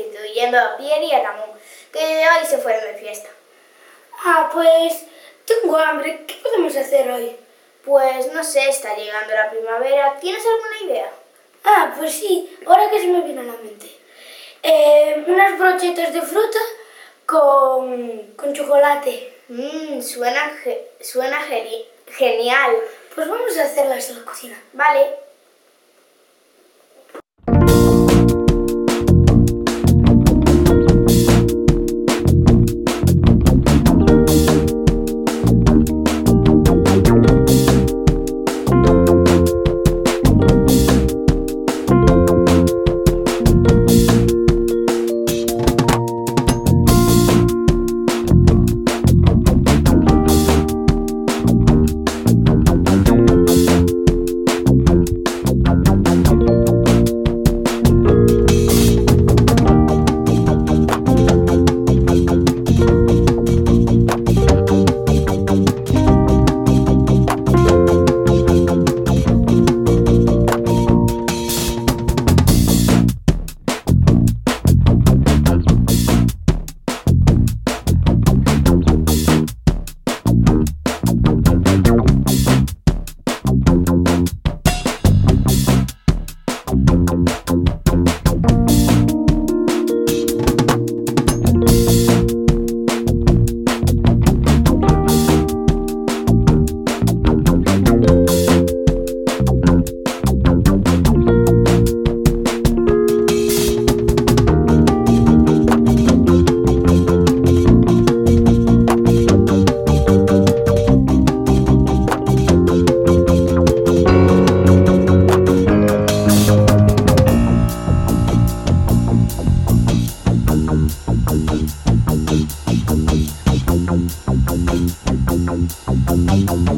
incluyendo a Pierre y a Ramón, que hoy se fueron de fiesta. Ah, pues tengo hambre. ¿Qué podemos hacer hoy? Pues no sé, está llegando la primavera. ¿Tienes alguna idea? Ah, pues sí, ahora que se me viene a la mente. Eh, unas brochetas de fruta con, con chocolate. Mmm, suena, ge- suena geni- genial. Pues vamos a hacerlas en la cocina. Vale.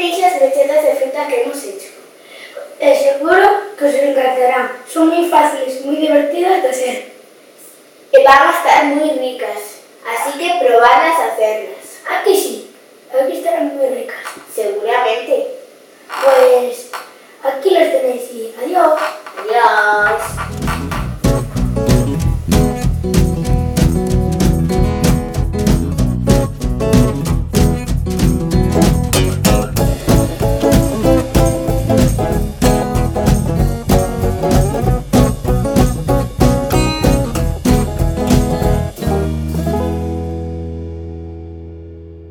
tenéis las brochetas de fruta que hemos hecho. Eh, seguro que os encantarán. Son muy fáciles, muy divertidas de hacer. Y van a estar muy ricas, así que probadlas a hacerlas. Aquí sí. Aquí estarán muy ricas. Seguramente. Pues